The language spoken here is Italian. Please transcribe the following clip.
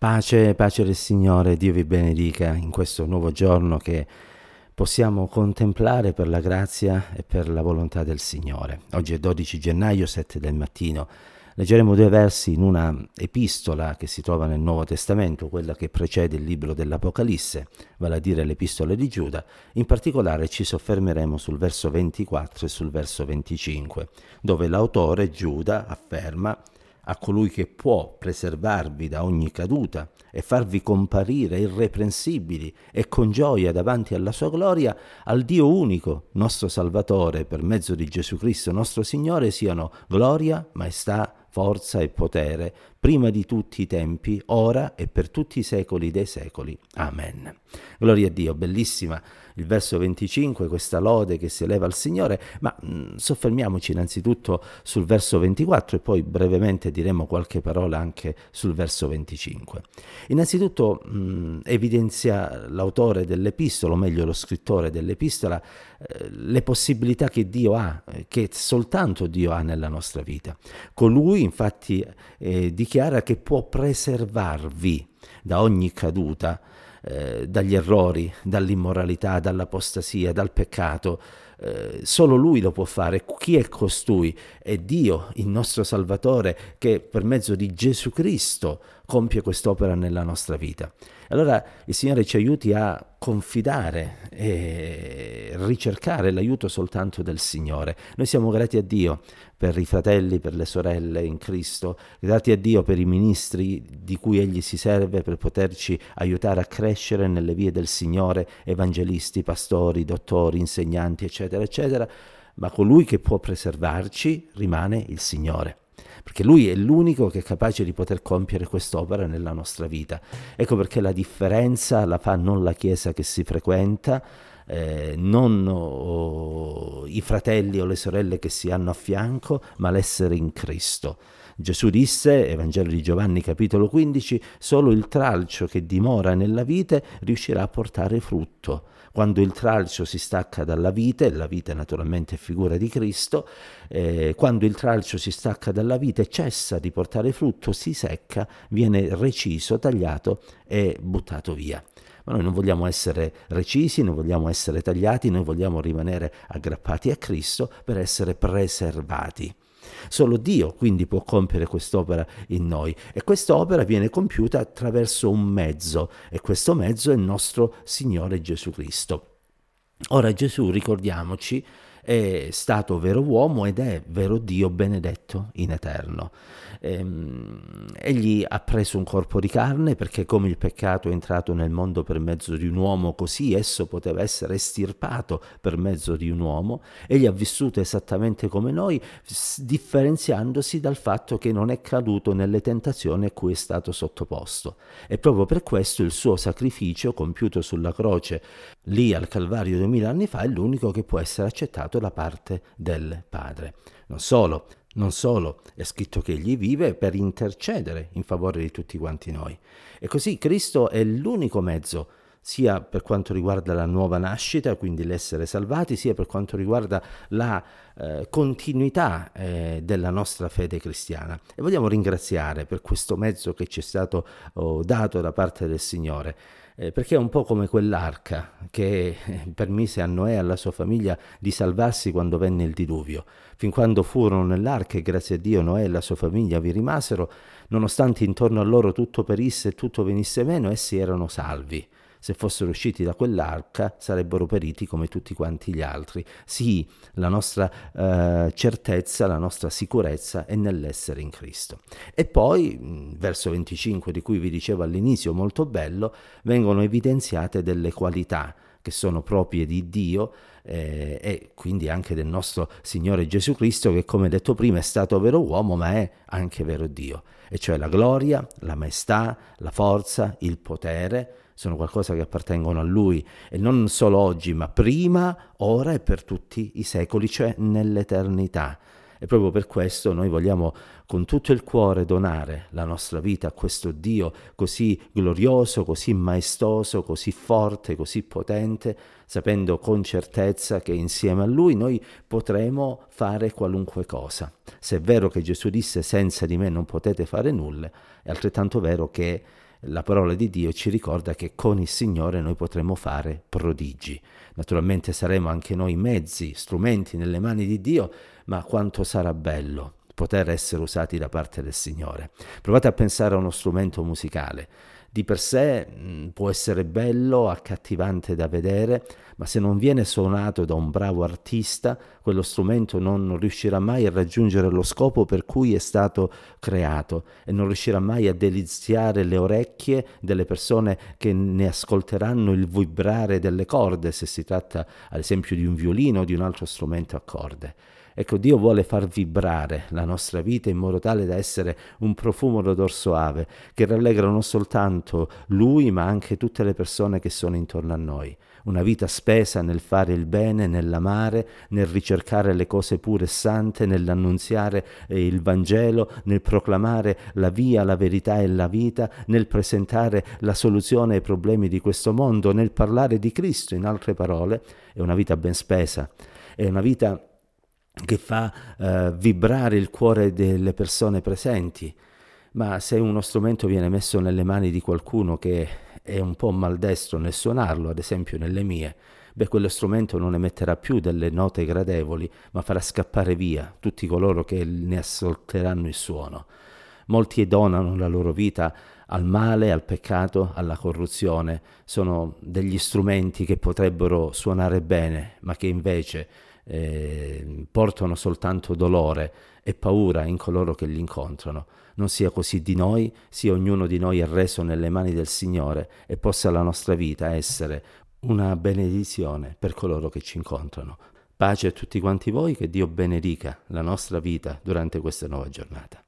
Pace, pace del Signore, Dio vi benedica in questo nuovo giorno che possiamo contemplare per la grazia e per la volontà del Signore. Oggi è 12 gennaio, 7 del mattino. Leggeremo due versi in una epistola che si trova nel Nuovo Testamento, quella che precede il libro dell'Apocalisse, vale a dire l'epistola di Giuda. In particolare ci soffermeremo sul verso 24 e sul verso 25, dove l'autore Giuda afferma a colui che può preservarvi da ogni caduta e farvi comparire irreprensibili e con gioia davanti alla sua gloria, al Dio unico, nostro Salvatore, per mezzo di Gesù Cristo nostro Signore, siano gloria, maestà, forza e potere, prima di tutti i tempi, ora e per tutti i secoli dei secoli. Amen. Gloria a Dio, bellissima il verso 25, questa lode che si eleva al Signore, ma mh, mm, soffermiamoci innanzitutto sul verso 24 e poi brevemente diremo qualche parola anche sul verso 25. Innanzitutto mh, mm, evidenzia l'autore dell'epistola, o meglio lo scrittore dell'epistola, eh, le possibilità che Dio ha, eh, che soltanto Dio ha nella nostra vita. Colui infatti eh, dichiara che può preservarvi da ogni caduta, eh, dagli errori, dall'immoralità, dall'apostasia, dal peccato. Eh, solo Lui lo può fare. Chi è costui? È Dio, il nostro Salvatore, che per mezzo di Gesù Cristo compie quest'opera nella nostra vita. Allora il Signore ci aiuti a confidare e ricercare l'aiuto soltanto del Signore. Noi siamo grati a Dio per i fratelli, per le sorelle in Cristo, grati a Dio per i ministri di cui Egli si serve per poterci aiutare a crescere nelle vie del Signore, evangelisti, pastori, dottori, insegnanti, eccetera, eccetera, ma colui che può preservarci rimane il Signore perché lui è l'unico che è capace di poter compiere quest'opera nella nostra vita. Ecco perché la differenza la fa non la Chiesa che si frequenta, eh, non oh, i fratelli o le sorelle che si hanno a fianco, ma l'essere in Cristo. Gesù disse, Evangelo di Giovanni capitolo 15, solo il tralcio che dimora nella vite riuscirà a portare frutto. Quando il tralcio si stacca dalla vite, la vite naturalmente è figura di Cristo, eh, quando il tralcio si stacca dalla vite cessa di portare frutto, si secca, viene reciso, tagliato e buttato via. Ma noi non vogliamo essere recisi, non vogliamo essere tagliati, noi vogliamo rimanere aggrappati a Cristo per essere preservati. Solo Dio quindi può compiere quest'opera in noi e quest'opera viene compiuta attraverso un mezzo e questo mezzo è il nostro Signore Gesù Cristo. Ora Gesù, ricordiamoci, è stato vero uomo ed è vero Dio benedetto in eterno. Ehm, egli ha preso un corpo di carne perché come il peccato è entrato nel mondo per mezzo di un uomo, così esso poteva essere estirpato per mezzo di un uomo. Egli ha vissuto esattamente come noi, differenziandosi dal fatto che non è caduto nelle tentazioni a cui è stato sottoposto. E proprio per questo il suo sacrificio compiuto sulla croce lì al Calvario duemila anni fa è l'unico che può essere accettato da parte del Padre. Non solo, non solo, è scritto che egli vive per intercedere in favore di tutti quanti noi. E così Cristo è l'unico mezzo sia per quanto riguarda la nuova nascita, quindi l'essere salvati, sia per quanto riguarda la eh, continuità eh, della nostra fede cristiana. E vogliamo ringraziare per questo mezzo che ci è stato oh, dato da parte del Signore eh, perché è un po' come quell'arca che eh, permise a Noè e alla sua famiglia di salvarsi quando venne il diluvio. Fin quando furono nell'arca e grazie a Dio Noè e la sua famiglia vi rimasero, nonostante intorno a loro tutto perisse e tutto venisse meno, essi erano salvi se fossero usciti da quell'arca sarebbero periti come tutti quanti gli altri. Sì, la nostra eh, certezza, la nostra sicurezza è nell'essere in Cristo. E poi, mm, verso 25 di cui vi dicevo all'inizio, molto bello, vengono evidenziate delle qualità che sono proprie di Dio eh, e quindi anche del nostro Signore Gesù Cristo che come detto prima è stato vero uomo ma è anche vero Dio, e cioè la gloria, la maestà, la forza, il potere, sono qualcosa che appartengono a Lui e non solo oggi, ma prima, ora e per tutti i secoli, cioè nell'eternità. E proprio per questo noi vogliamo con tutto il cuore donare la nostra vita a questo Dio così glorioso, così maestoso, così forte, così potente, sapendo con certezza che insieme a Lui noi potremo fare qualunque cosa. Se è vero che Gesù disse senza di me non potete fare nulla, è altrettanto vero che la parola di Dio ci ricorda che con il Signore noi potremo fare prodigi. Naturalmente saremo anche noi mezzi, strumenti nelle mani di Dio, ma quanto sarà bello poter essere usati da parte del Signore. Provate a pensare a uno strumento musicale di per sé mh, può essere bello, accattivante da vedere, ma se non viene suonato da un bravo artista, quello strumento non riuscirà mai a raggiungere lo scopo per cui è stato creato e non riuscirà mai a deliziare le orecchie delle persone che ne ascolteranno il vibrare delle corde, se si tratta ad esempio di un violino o di un altro strumento a corde. Ecco, Dio vuole far vibrare la nostra vita in modo tale da essere un profumo d'odor soave che rallegra non soltanto Lui, ma anche tutte le persone che sono intorno a noi. Una vita spesa nel fare il bene, nell'amare, nel ricercare le cose pure e sante, nell'annunziare eh, il Vangelo, nel proclamare la via, la verità e la vita, nel presentare la soluzione ai problemi di questo mondo, nel parlare di Cristo, in altre parole, è una vita ben spesa, è una vita che fa eh, vibrare il cuore delle persone presenti, ma se uno strumento viene messo nelle mani di qualcuno che è un po' maldestro nel suonarlo, ad esempio nelle mie, beh quello strumento non emetterà più delle note gradevoli, ma farà scappare via tutti coloro che ne ascolteranno il suono. Molti donano la loro vita al male, al peccato, alla corruzione, sono degli strumenti che potrebbero suonare bene, ma che invece eh, portano soltanto dolore e paura in coloro che li incontrano. Non sia così di noi, sia ognuno di noi arreso nelle mani del Signore e possa la nostra vita essere una benedizione per coloro che ci incontrano. Pace a tutti quanti voi, che Dio benedica la nostra vita durante questa nuova giornata.